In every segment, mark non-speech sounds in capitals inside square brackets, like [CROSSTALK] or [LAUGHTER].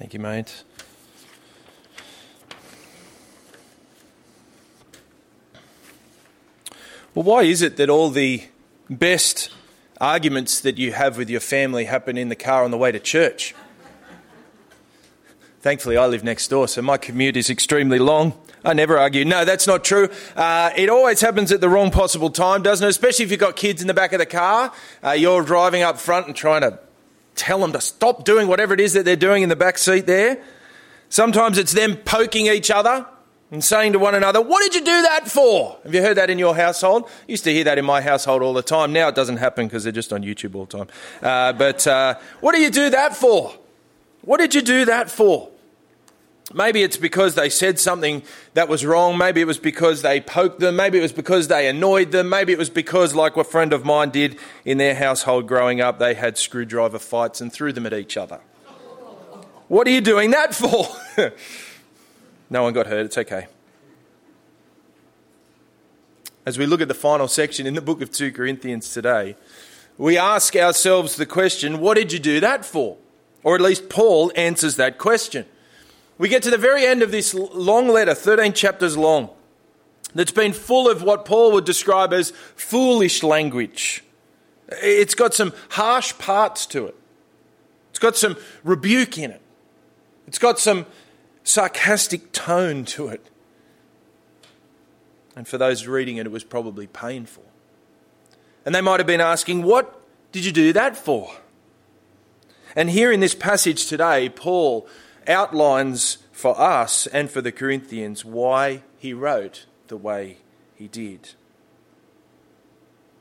Thank you, mate. Well, why is it that all the best arguments that you have with your family happen in the car on the way to church? Thankfully, I live next door, so my commute is extremely long. I never argue. No, that's not true. Uh, it always happens at the wrong possible time, doesn't it? Especially if you've got kids in the back of the car. Uh, you're driving up front and trying to tell them to stop doing whatever it is that they're doing in the back seat there. Sometimes it's them poking each other and saying to one another, What did you do that for? Have you heard that in your household? I used to hear that in my household all the time. Now it doesn't happen because they're just on YouTube all the time. Uh, but uh, what do you do that for? What did you do that for? Maybe it's because they said something that was wrong. Maybe it was because they poked them. Maybe it was because they annoyed them. Maybe it was because, like a friend of mine did in their household growing up, they had screwdriver fights and threw them at each other. What are you doing that for? [LAUGHS] no one got hurt. It's okay. As we look at the final section in the book of 2 Corinthians today, we ask ourselves the question what did you do that for? Or at least Paul answers that question. We get to the very end of this long letter, 13 chapters long, that's been full of what Paul would describe as foolish language. It's got some harsh parts to it, it's got some rebuke in it, it's got some sarcastic tone to it. And for those reading it, it was probably painful. And they might have been asking, What did you do that for? And here in this passage today, Paul outlines for us and for the Corinthians why he wrote the way he did.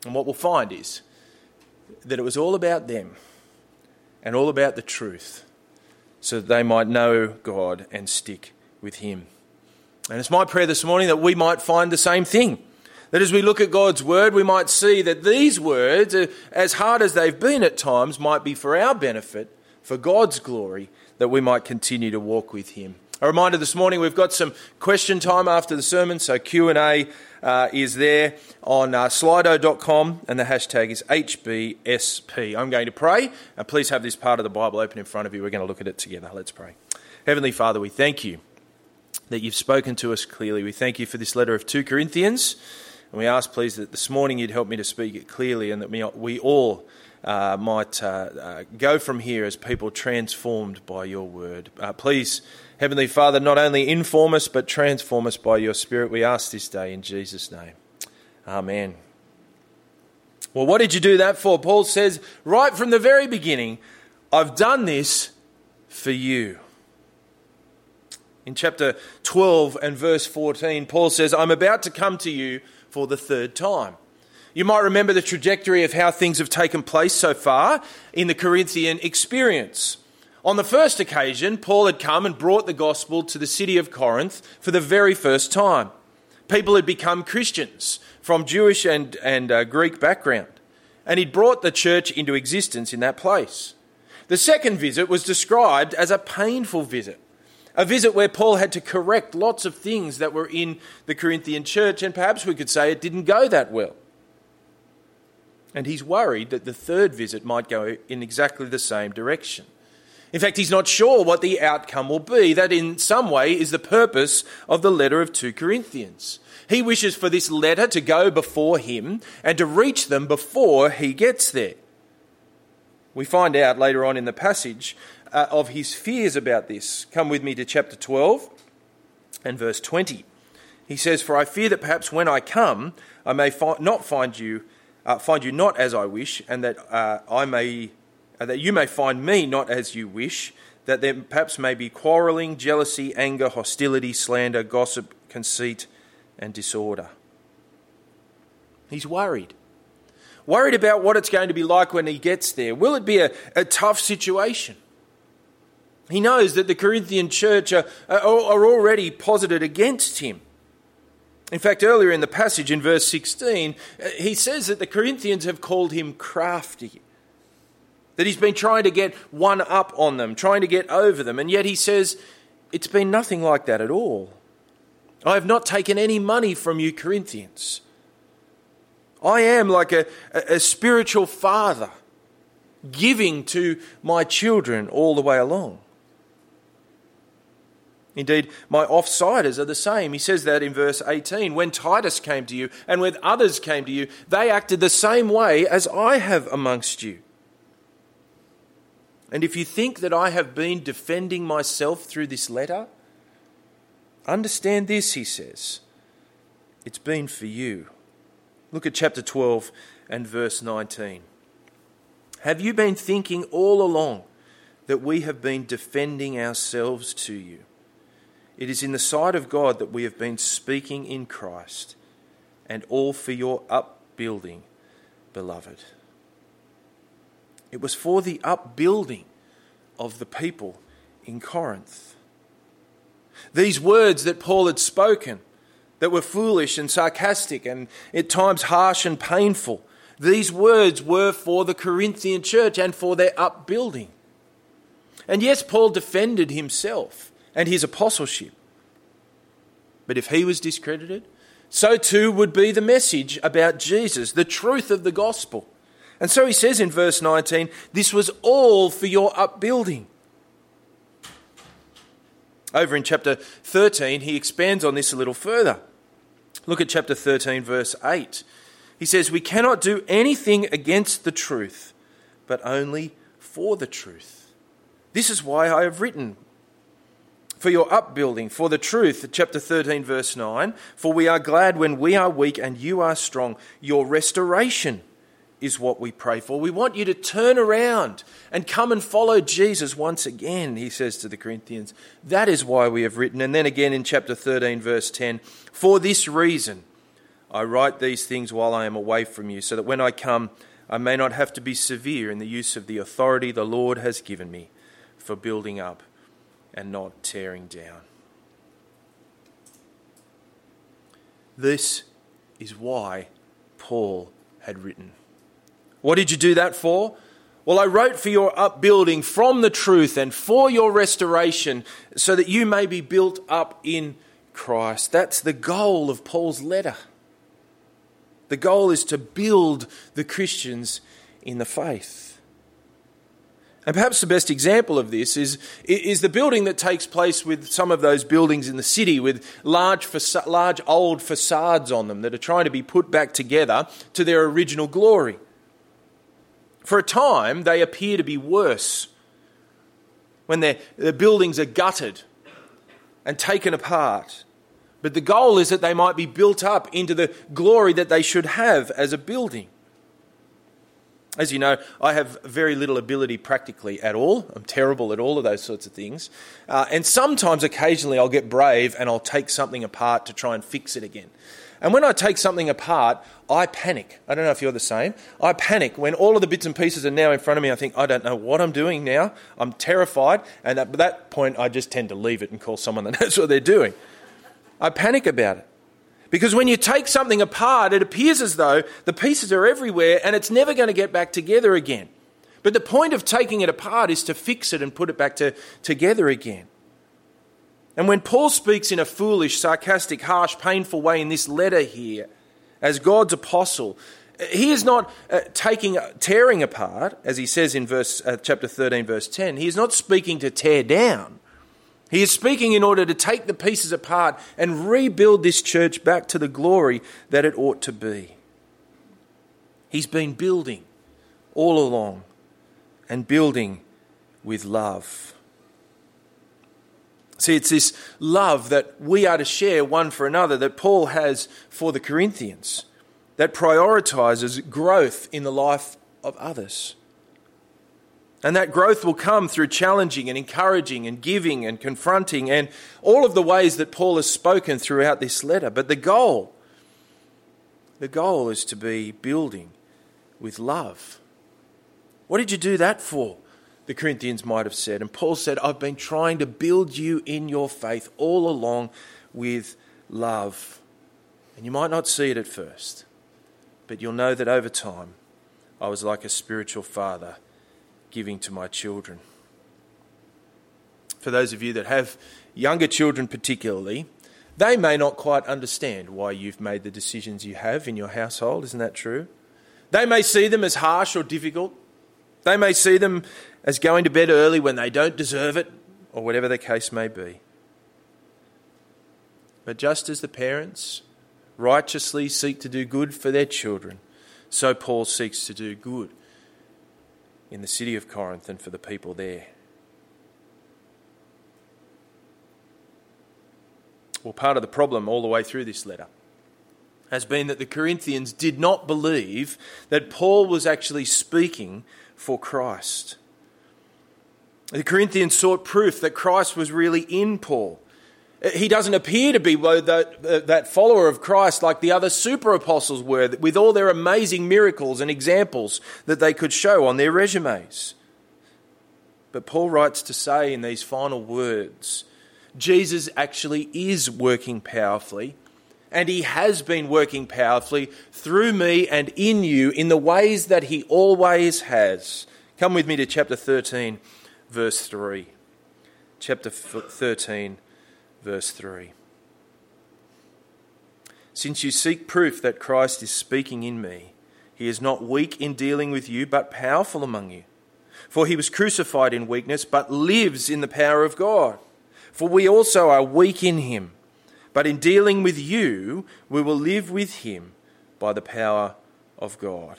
And what we'll find is that it was all about them and all about the truth so that they might know God and stick with Him. And it's my prayer this morning that we might find the same thing. That as we look at God's Word, we might see that these words, as hard as they've been at times, might be for our benefit, for God's glory, that we might continue to walk with him. A reminder this morning we've got some question time after the sermon, so Q&A uh, is there on uh, slido.com and the hashtag is HBSP. I'm going to pray, and please have this part of the Bible open in front of you. We're going to look at it together. Let's pray. Heavenly Father, we thank you that you've spoken to us clearly. We thank you for this letter of 2 Corinthians, and we ask, please, that this morning you'd help me to speak it clearly and that we, we all uh, might uh, uh, go from here as people transformed by your word. Uh, please, Heavenly Father, not only inform us, but transform us by your Spirit. We ask this day in Jesus' name. Amen. Well, what did you do that for? Paul says, right from the very beginning, I've done this for you. In chapter 12 and verse 14, Paul says, I'm about to come to you for the third time. You might remember the trajectory of how things have taken place so far in the Corinthian experience. On the first occasion, Paul had come and brought the gospel to the city of Corinth for the very first time. People had become Christians from Jewish and, and uh, Greek background, and he'd brought the church into existence in that place. The second visit was described as a painful visit, a visit where Paul had to correct lots of things that were in the Corinthian church, and perhaps we could say it didn't go that well. And he's worried that the third visit might go in exactly the same direction. In fact, he's not sure what the outcome will be. That, in some way, is the purpose of the letter of 2 Corinthians. He wishes for this letter to go before him and to reach them before he gets there. We find out later on in the passage uh, of his fears about this. Come with me to chapter 12 and verse 20. He says, For I fear that perhaps when I come, I may fi- not find you uh, find you not as I wish, and that uh, I may, uh, that you may find me not as you wish, that there perhaps may be quarrelling, jealousy, anger, hostility, slander, gossip, conceit, and disorder. He's worried. Worried about what it's going to be like when he gets there. Will it be a, a tough situation? He knows that the Corinthian church are, are already posited against him. In fact, earlier in the passage in verse 16, uh, he says that the Corinthians have called him crafty, that he's been trying to get one up on them, trying to get over them, and yet he says, It's been nothing like that at all. I have not taken any money from you, Corinthians. I am like a, a, spiritual father, giving to my children all the way along. Indeed, my offsiders are the same. He says that in verse 18. When Titus came to you and when others came to you, they acted the same way as I have amongst you. And if you think that I have been defending myself through this letter, understand this, he says. It's been for you. Look at chapter 12 and verse 19. Have you been thinking all along that we have been defending ourselves to you? It is in the sight of God that we have been speaking in Christ, and all for your upbuilding, beloved. It was for the upbuilding of the people in Corinth. These words that Paul had spoken, that were foolish and sarcastic and at times harsh and painful, these words were for the Corinthian church and for their upbuilding. And yes, Paul defended himself and his apostleship. But if he was discredited, so too would be the message about Jesus, the truth of the gospel. And so he says in verse 19, This was all for your upbuilding. Over in chapter 13, he expands on this a little further. Look at chapter 13, verse 8. He says, We cannot do anything against the truth, but only for the truth. This is why I have written for your upbuilding, for the truth, chapter 13, verse 9. For we are glad when we are weak and you are strong. Your restoration is what we pray for. We want you to turn around and come and follow Jesus once again, he says to the Corinthians. That is why we have written. And then again in chapter 13, verse 10 For this reason I write these things while I am away from you, so that when I come, I may not have to be severe in the use of the authority the Lord has given me for building up and not tearing down. This is why Paul had written. What did you do that for? Well, I wrote for your upbuilding from the truth and for your restoration, so that you may be built up in Christ. That's the goal of Paul's letter. The goal is to build the Christians in the faith. And perhaps the best example of this is, is the building that takes place with some of those buildings in the city with large, large old facades on them that are trying to be put back together to their original glory. For a time, they appear to be worse when the buildings are gutted and taken apart. But the goal is that they might be built up into the glory that they should have as a building. As you know, I have very little ability practically at all. I'm terrible at all of those sorts of things. Uh, and sometimes, occasionally, I'll get brave and I'll take something apart to try and fix it again. And when I take something apart, I panic. I don't know if you're the same. I panic when all of the bits and pieces are now in front of me. I think, I don't know what I'm doing now. I'm terrified. And at that point, I just tend to leave it and call someone that [LAUGHS] knows what they're doing. I panic about it. Because when you take something apart, it appears as though the pieces are everywhere and it's never going to get back together again. But the point of taking it apart is to fix it and put it back to, together again. And when Paul speaks in a foolish, sarcastic, harsh, painful way in this letter here, as God's apostle, he is not uh, taking, tearing apart, as he says in verse, uh, chapter 13, verse 10. He is not speaking to tear down. He is speaking in order to take the pieces apart and rebuild this church back to the glory that it ought to be. He's been building all along and building with love. See, it's this love that we are to share one for another that Paul has for the Corinthians that prioritizes growth in the life of others. And that growth will come through challenging and encouraging and giving and confronting and all of the ways that Paul has spoken throughout this letter. But the goal, the goal is to be building with love. What did you do that for? The Corinthians might have said. And Paul said, I've been trying to build you in your faith all along with love. And you might not see it at first, but you'll know that over time, I was like a spiritual father giving to my children. For those of you that have younger children, particularly, they may not quite understand why you've made the decisions you have in your household. Isn't that true? They may see them as harsh or difficult. They may see them as going to bed early when they don't deserve it, or whatever the case may be. But just as the parents righteously seek to do good for their children, so Paul seeks to do good in the city of Corinth and for the people there. Well, part of the problem all the way through this letter has been that the Corinthians did not believe that Paul was actually speaking for Christ. The Corinthians sought proof that Christ was really in Paul. He doesn't appear to be that, uh, that follower of Christ like the other super apostles were, with all their amazing miracles and examples that they could show on their resumes. But Paul writes to say in these final words Jesus actually is working powerfully, and he has been working powerfully through me and in you in the ways that he always has. Come with me to chapter 13, verse 3. Chapter 13 verse 3. Since you seek proof that Christ is speaking in me, he is not weak in dealing with you, but powerful among you. For he was crucified in weakness, but lives in the power of God. For we also are weak in him, but in dealing with you, we will live with him by the power of God.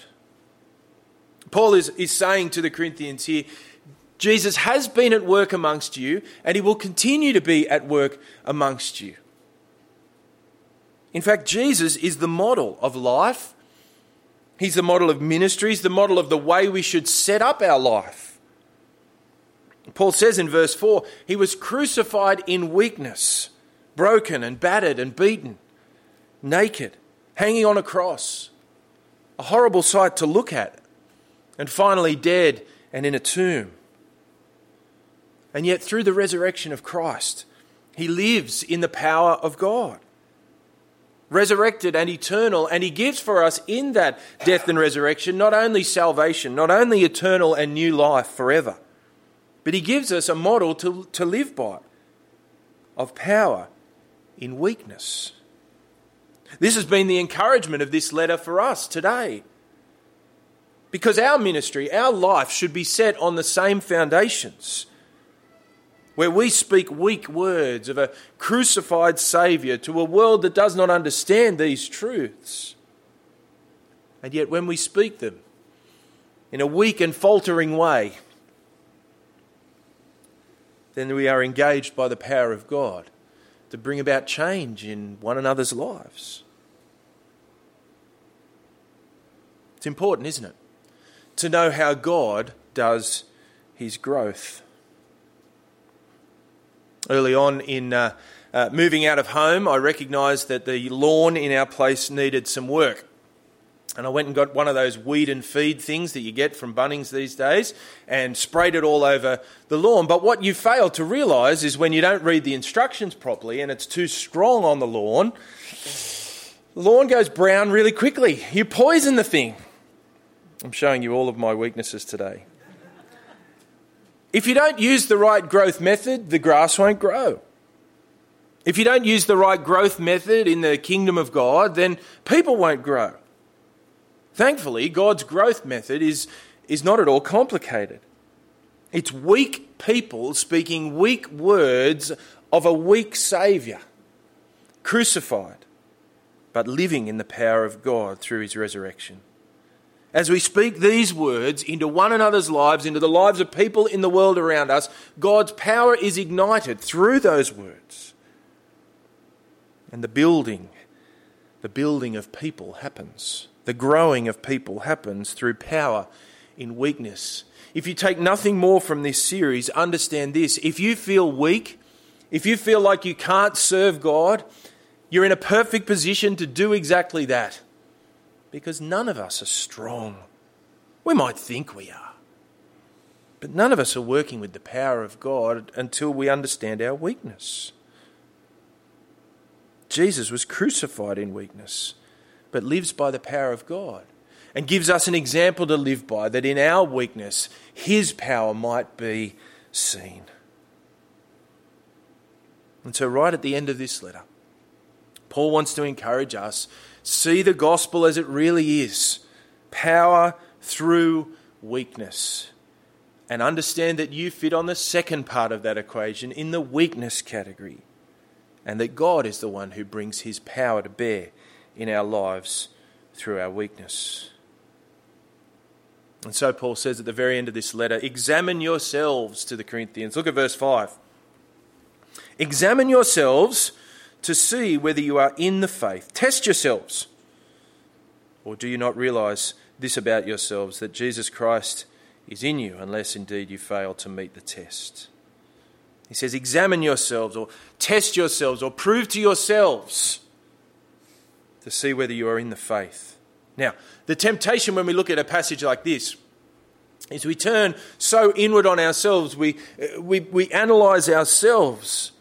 Paul is, is saying to the Corinthians here, Jesus has been at work amongst you, and he will continue to be at work amongst you. In fact, Jesus is the model of life. He's the model of ministry. He's the model of the way we should set up our life. Paul says in verse 4 He was crucified in weakness, broken and battered and beaten, naked, hanging on a cross. A horrible sight to look at. And finally, dead and in a tomb. And yet, through the resurrection of Christ, he lives in the power of God. Resurrected and eternal, and he gives for us in that death and resurrection not only salvation, not only eternal and new life forever, but he gives us a model to, to live by of power in weakness. This has been the encouragement of this letter for us today. Because our ministry, our life should be set on the same foundations where we speak weak words of a crucified Saviour to a world that does not understand these truths. And yet, when we speak them in a weak and faltering way, then we are engaged by the power of God to bring about change in one another's lives. It's important, isn't it? To know how God does his growth early on in uh, uh, moving out of home, I recognised that the lawn in our place needed some work. And I went and got one of those weed and feed things that you get from Bunnings these days and sprayed it all over the lawn. But what you fail to realise is when you don't read the instructions properly and it's too strong on the lawn, the lawn goes brown really quickly. You poison the thing. I'm showing you all of my weaknesses today. If you don't use the right growth method, the grass won't grow. If you don't use the right growth method in the kingdom of God, then people won't grow. Thankfully, God's growth method is, is not at all complicated. It's weak people speaking weak words of a weak Saviour, crucified, but living in the power of God through his resurrection. As we speak these words into one another's lives, into the lives of people in the world around us, God's power is ignited through those words. And the building, the building of people happens. The growing of people happens through power in weakness. If you take nothing more from this series, understand this. If you feel weak, if you feel like you can't serve God, you're in a perfect position to do exactly that because none of us are strong. We might think we are, but none of us are working with the power of God until we understand our weakness. Jesus was crucified in weakness, but lives by the power of God and gives us an example to live by that in our weakness, his power might be seen. And so, right at the end of this letter, Paul wants to encourage us See the gospel as it really is power through weakness. And understand that you fit on the second part of that equation in the weakness category. and that God is the one who brings his power to bear in our lives through our weakness. And so Paul says at the very end of this letter examine yourselves to the Corinthians. Look at verse 5. Examine yourselves to see whether you are in the faith. Test yourselves. Or do you not realize this about yourselves, that Jesus Christ is in you, unless indeed you fail to meet the test? He says, Examine yourselves, or test yourselves, or prove to yourselves to see whether you are in the faith. Now, the temptation when we look at a passage like this is we turn so inward on ourselves, we, uh, we, we analyze ourselves.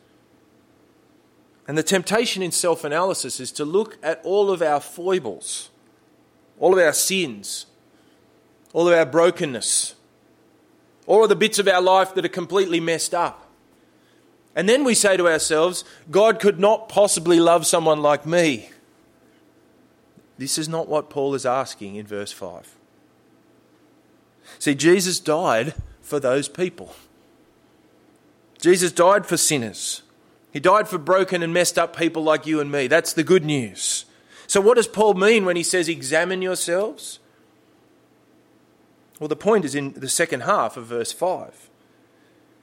And the temptation in self analysis is to look at all of our foibles, all of our sins, all of our brokenness, all of the bits of our life that are completely messed up. And then we say to ourselves, God could not possibly love someone like me. This is not what Paul is asking in verse 5. See, Jesus died for those people. Jesus died for sinners. He died for broken and messed up people like you and me. That's the good news. So, what does Paul mean when he says, examine yourselves? Well, the point is in the second half of verse 5.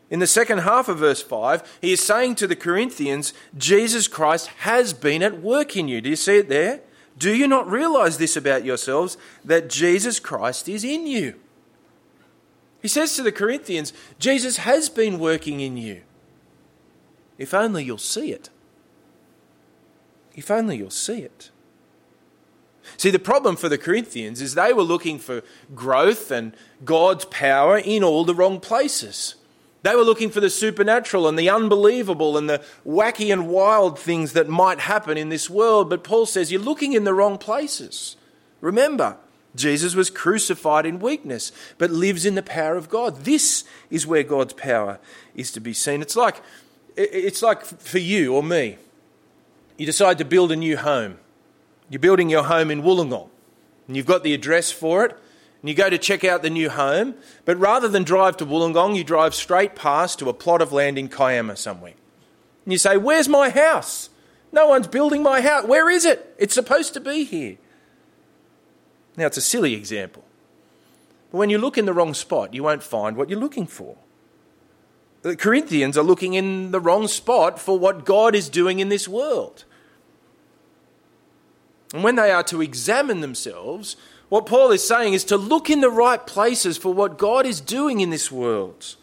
In the second half of verse 5, he is saying to the Corinthians, Jesus Christ has been at work in you. Do you see it there? Do you not realize this about yourselves, that Jesus Christ is in you? He says to the Corinthians, Jesus has been working in you. If only you'll see it. If only you'll see it. See, the problem for the Corinthians is they were looking for growth and God's power in all the wrong places. They were looking for the supernatural and the unbelievable and the wacky and wild things that might happen in this world. But Paul says you're looking in the wrong places. Remember, Jesus was crucified in weakness, but lives in the power of God. This is where God's power is to be seen. It's like, it's like for you or me. You decide to build a new home. You're building your home in Wollongong, and you've got the address for it, and you go to check out the new home, but rather than drive to Wollongong, you drive straight past to a plot of land in Kiama somewhere. And you say, Where's my house? No one's building my house. Where is it? It's supposed to be here. Now, it's a silly example. But when you look in the wrong spot, you won't find what you're looking for. The Corinthians are looking in the wrong spot for what God is doing in this world. And when they are to examine themselves, what Paul is saying is to look in the right places for what God is doing in this world.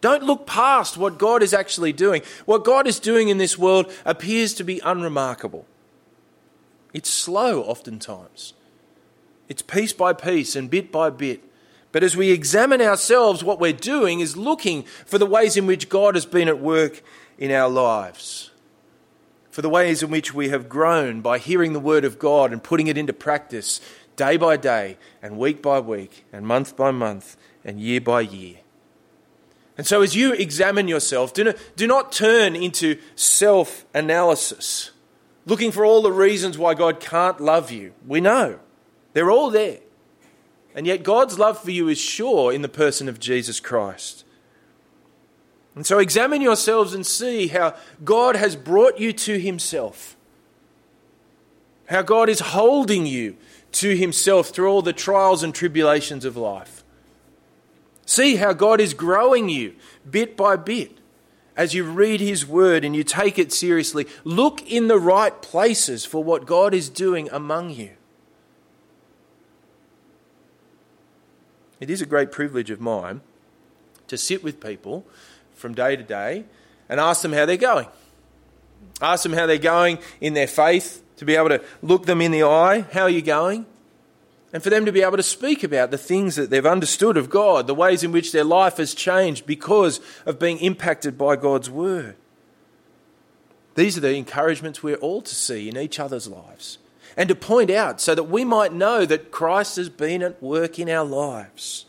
Don't look past what God is actually doing. What God is doing in this world appears to be unremarkable. It's slow oftentimes. It's piece by piece and bit by bit. But as we examine ourselves, what we're doing is looking for the ways in which God has been at work in our lives for the ways in which we have grown by hearing the Word of God and putting it into practice day by day, and week by week, and month by month, and year by year. And so, as you examine yourself, do not, do not turn into self analysis, looking for all the reasons why God can't love you. We know, they're all there. And yet, God's love for you is sure in the person of Jesus Christ. And so examine yourselves and see how God has brought you to Himself. How God is holding you to Himself through all the trials and tribulations of life. See how God is growing you bit by bit as you read His Word and you take it seriously. Look in the right places for what God is doing among you. It is a great privilege of mine to sit with people from day to day and ask them how they're going. Ask them how they're going in their faith, to be able to look them in the eye. How are you going? And for them to be able to speak about the things that they've understood of God, the ways in which their life has changed because of being impacted by God's Word. These are the encouragements we're all to see in each other's lives and to point out so that we might know that Christ has been at work in our lives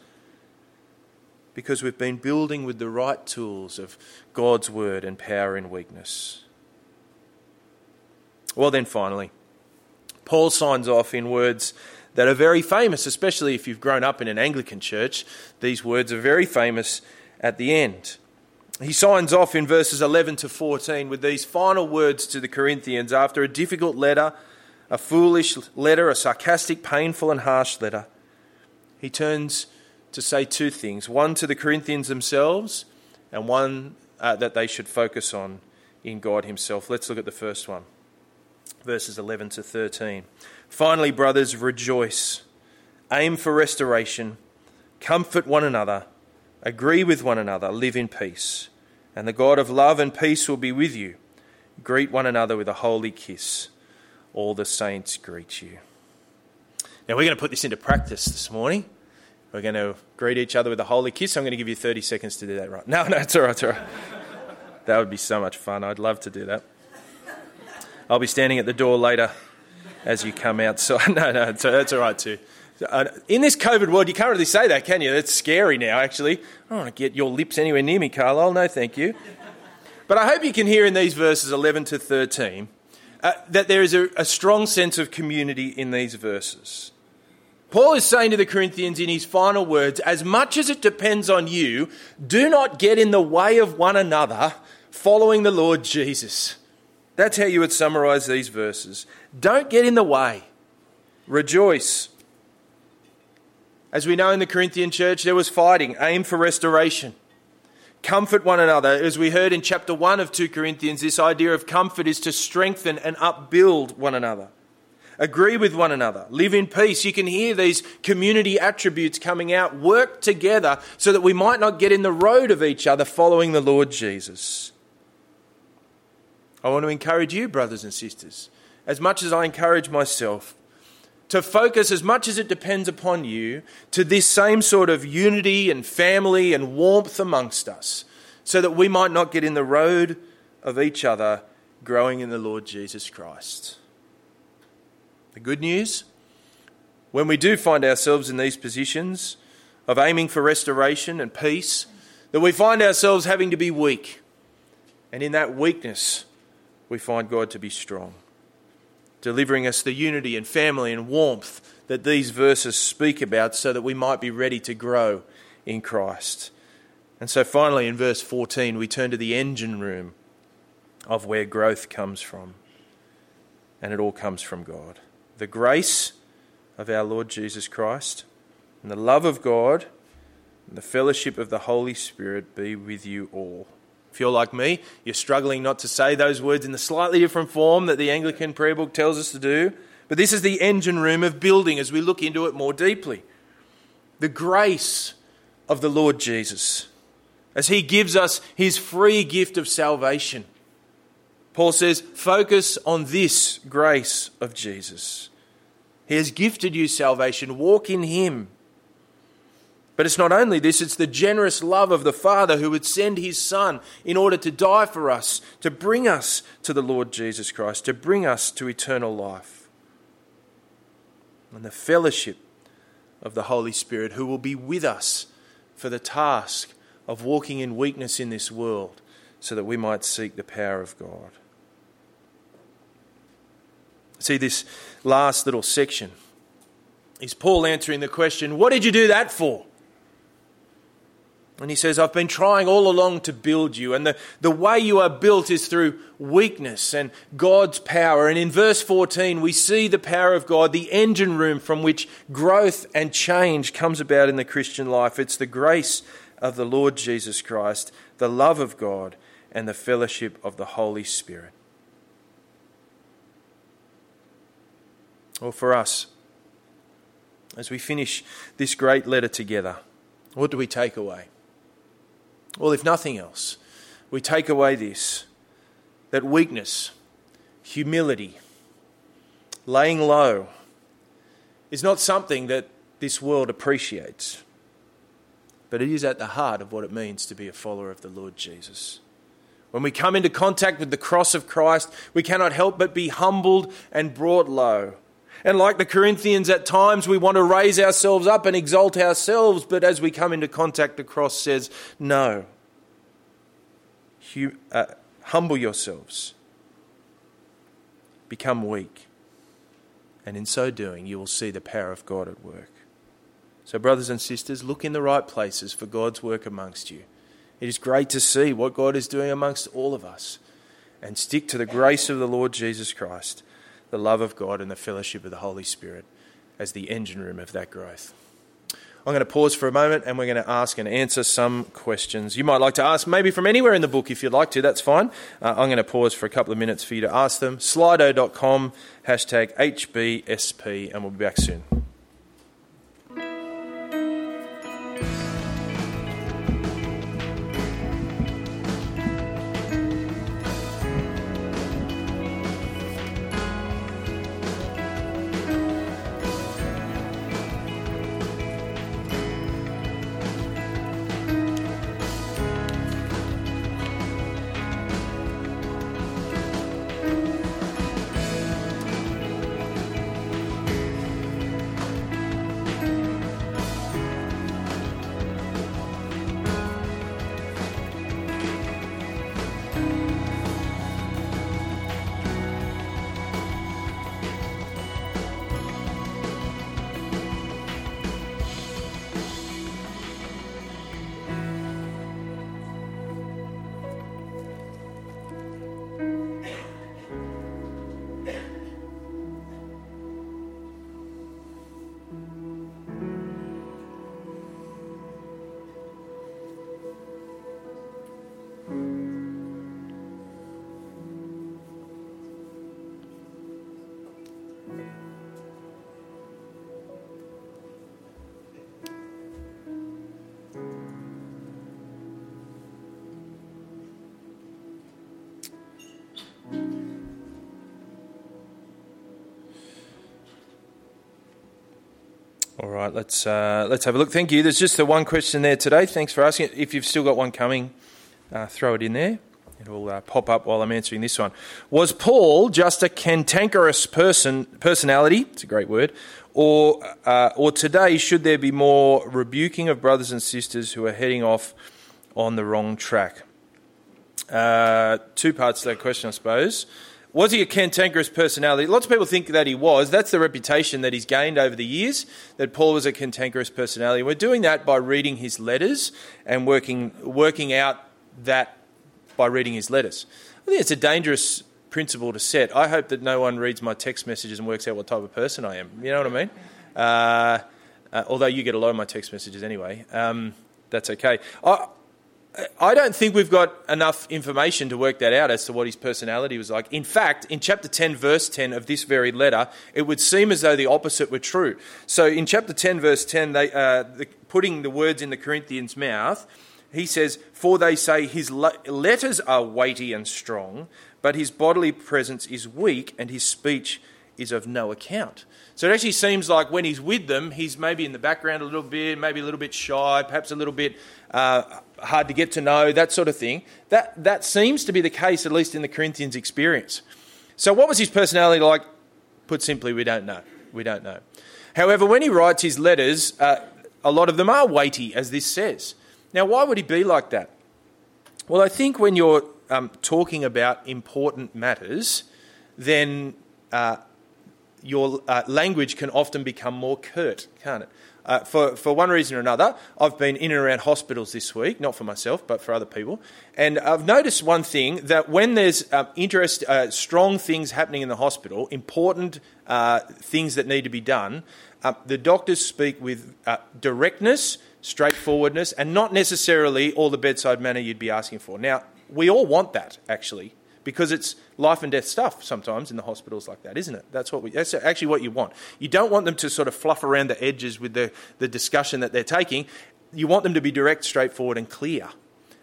because we've been building with the right tools of God's word and power in weakness. Well, then, finally, Paul signs off in words that are very famous, especially if you've grown up in an Anglican church. These words are very famous at the end. he signs off in verses 11 to 14 with these final words to the Corinthians after a difficult letter, a foolish letter, a sarcastic, painful, and harsh letter. He turns to say two things one to the Corinthians themselves, and one uh, that they should focus on in God Himself. Let's look at the first one, verses 11 to 13. Finally, brothers, rejoice, aim for restoration, comfort one another Agree with one another, live in peace, and the God of love and peace will be with you. Greet one another with a holy kiss. All the saints greet you. Now, we're going to put this into practice this morning. We're going to greet each other with a holy kiss. I'm going to give you 30 seconds to do that, right? No, no, it's all right, it's all right. That would be so much fun. I'd love to do that. I'll be standing at the door later as you come out. So, [LAUGHS] no, no, that's all right too. Uh, in this COVID world, you can't really say that, can you? That's scary now, actually. I don't want to get your lips anywhere near me, Carlisle. No, thank you. But I hope you can hear in these verses 11 to 13 uh, that there is a, a strong sense of community in these verses. Paul is saying to the Corinthians in his final words as much as it depends on you, do not get in the way of one another following the Lord Jesus. That's how you would summarize these verses. Don't get in the way. Rejoice. As we know in the Corinthian church, there was fighting, aim for restoration. Comfort one another. As we heard in chapter 1 of 2 Corinthians, this idea of comfort is to strengthen and upbuild one another. Agree with one another. Live in peace. You can hear these community attributes coming out. Work together so that we might not get in the road of each other following the Lord Jesus. I want to encourage you, brothers and sisters, as much as I encourage myself, to focus as much as it depends upon you to this same sort of unity and family and warmth amongst us, so that we might not get in the road of each other growing in the Lord Jesus Christ. The good news when we do find ourselves in these positions of aiming for restoration and peace, that we find ourselves having to be weak. And in that weakness, we find God to be strong delivering us the unity and family and warmth that these verses speak about so that we might be ready to grow in Christ. And so finally, in verse 14, we turn to the engine room of where growth comes from. And it all comes from God. The grace of our Lord Jesus Christ and the love of God and the fellowship of the Holy Spirit be with you all. If you're like me, you're struggling not to say those words in the slightly different form that the Anglican prayer book tells us to do. But this is the engine room of building as we look into it more deeply. The grace of the Lord Jesus as he gives us his free gift of salvation. Paul says, focus on this grace of Jesus. He has gifted you salvation. Walk in him. But it's not only this, it's the generous love of the Father who would send his Son in order to die for us, to bring us to the Lord Jesus Christ, to bring us to eternal life. And the fellowship of the Holy Spirit who will be with us for the task of walking in weakness in this world so that we might seek the power of God. See, this last little section is Paul answering the question, What did you do that for? And he says, I've been trying all along to build you. And the, the way you are built is through weakness and God's power. And in verse 14, we see the power of God, the engine room from which growth and change comes about in the Christian life. It's the grace of the Lord Jesus Christ, the love of God, and the fellowship of the Holy Spirit. Well, for us, as we finish this great letter together, what do we take away? Well, if nothing else, we take away this that weakness, humility, laying low is not something that this world appreciates, but it is at the heart of what it means to be a follower of the Lord Jesus. When we come into contact with the cross of Christ, we cannot help but be humbled and brought low. And like the Corinthians, at times we want to raise ourselves up and exalt ourselves, but as we come into contact, the cross says, no. Uh, humble yourselves, become weak, and in so doing, you will see the power of God at work. So, brothers and sisters, look in the right places for God's work amongst you. It is great to see what God is doing amongst all of us. And stick to the grace of the Lord Jesus Christ, the love of God, and the fellowship of the Holy Spirit as the engine room of that growth. I'm going to pause for a moment and we're going to ask and answer some questions. You might like to ask, maybe from anywhere in the book if you'd like to, that's fine. Uh, I'm going to pause for a couple of minutes for you to ask them. Slido.com, hashtag HBSP, and we'll be back soon. All right, let's uh, let's have a look. Thank you. There's just the one question there today. Thanks for asking. If you've still got one coming, uh, throw it in there. It will uh, pop up while I'm answering this one. Was Paul just a cantankerous person personality? It's a great word. Or uh, or today should there be more rebuking of brothers and sisters who are heading off on the wrong track? Uh, two parts to that question, I suppose. Was he a cantankerous personality? Lots of people think that he was. That's the reputation that he's gained over the years, that Paul was a cantankerous personality. We're doing that by reading his letters and working, working out that by reading his letters. I think it's a dangerous principle to set. I hope that no one reads my text messages and works out what type of person I am. You know what I mean? Uh, uh, although you get a lot of my text messages anyway. Um, that's okay. I, I don't think we've got enough information to work that out as to what his personality was like. In fact, in chapter 10, verse 10 of this very letter, it would seem as though the opposite were true. So in chapter 10, verse 10, they, uh, the, putting the words in the Corinthians' mouth, he says, For they say his letters are weighty and strong, but his bodily presence is weak and his speech is of no account. So it actually seems like when he's with them, he's maybe in the background a little bit, maybe a little bit shy, perhaps a little bit uh, hard to get to know, that sort of thing. That, that seems to be the case, at least in the Corinthians' experience. So, what was his personality like? Put simply, we don't know. We don't know. However, when he writes his letters, uh, a lot of them are weighty, as this says. Now, why would he be like that? Well, I think when you're um, talking about important matters, then uh, your uh, language can often become more curt, can't it? Uh, for, for one reason or another, I've been in and around hospitals this week, not for myself, but for other people. And I've noticed one thing that when there's um, interest, uh, strong things happening in the hospital, important uh, things that need to be done, uh, the doctors speak with uh, directness, straightforwardness, and not necessarily all the bedside manner you'd be asking for. Now, we all want that, actually because it's life and death stuff sometimes in the hospitals like that, isn't it? That's what we. That's actually what you want. You don't want them to sort of fluff around the edges with the the discussion that they're taking. You want them to be direct, straightforward, and clear.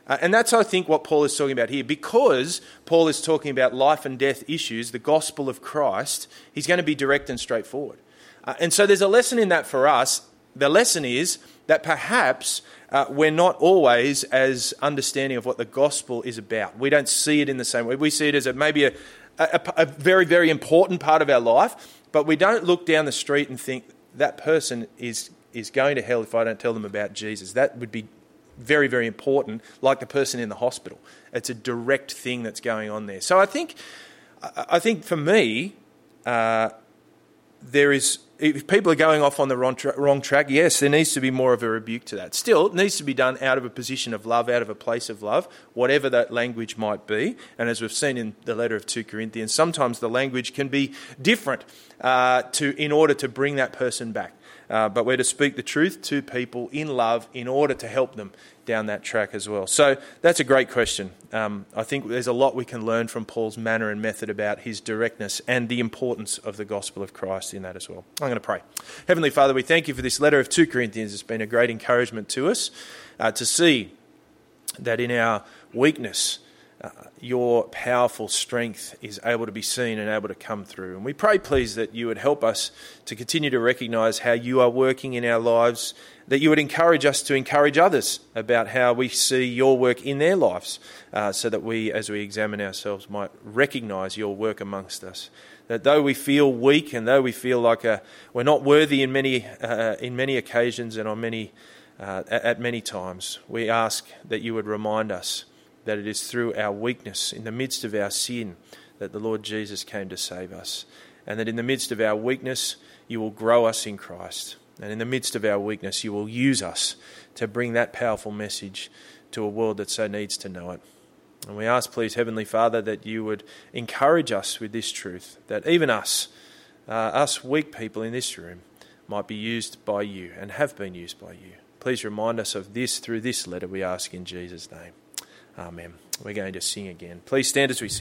Uh, and that's, I think, what Paul is talking about here. Because Paul is talking about life and death issues, the gospel of Christ, he's going to be direct and straightforward. Uh, and so there's a lesson in that for us. The lesson is that perhaps uh, we're not always as understanding of what the gospel is about. We don't see it in the same way. We see it as a, maybe a, a, a very, very important part of our life, but we don't look down the street and think that person is, is going to hell if I don't tell them about Jesus. That would be very, very important, like the person in the hospital. It's a direct thing that's going on there. So I think, I think for me, uh, there is, if people are going off on the wrong, tra- wrong track, yes, there needs to be more of a rebuke to that. Still, it needs to be done out of a position of love, out of a place of love, whatever that language might be. And as we've seen in the letter of 2 Corinthians, sometimes the language can be different uh, to, in order to bring that person back. Uh, but we're to speak the truth to people in love in order to help them down that track as well. So that's a great question. Um, I think there's a lot we can learn from Paul's manner and method about his directness and the importance of the gospel of Christ in that as well. I'm going to pray. Heavenly Father, we thank you for this letter of 2 Corinthians. It's been a great encouragement to us uh, to see that in our weakness, uh, your powerful strength is able to be seen and able to come through. And we pray, please, that you would help us to continue to recognize how you are working in our lives, that you would encourage us to encourage others about how we see your work in their lives, uh, so that we, as we examine ourselves, might recognize your work amongst us. That though we feel weak and though we feel like uh, we're not worthy in many, uh, in many occasions and on many, uh, at many times, we ask that you would remind us that it is through our weakness, in the midst of our sin, that the Lord Jesus came to save us. And that in the midst of our weakness, you will grow us in Christ. And in the midst of our weakness, you will use us to bring that powerful message to a world that so needs to know it. And we ask, please, Heavenly Father, that you would encourage us with this truth, that even us, uh, us weak people in this room, might be used by you and have been used by you. Please remind us of this through this letter, we ask in Jesus' name. Amen. We're going to sing again. Please stand as we sing.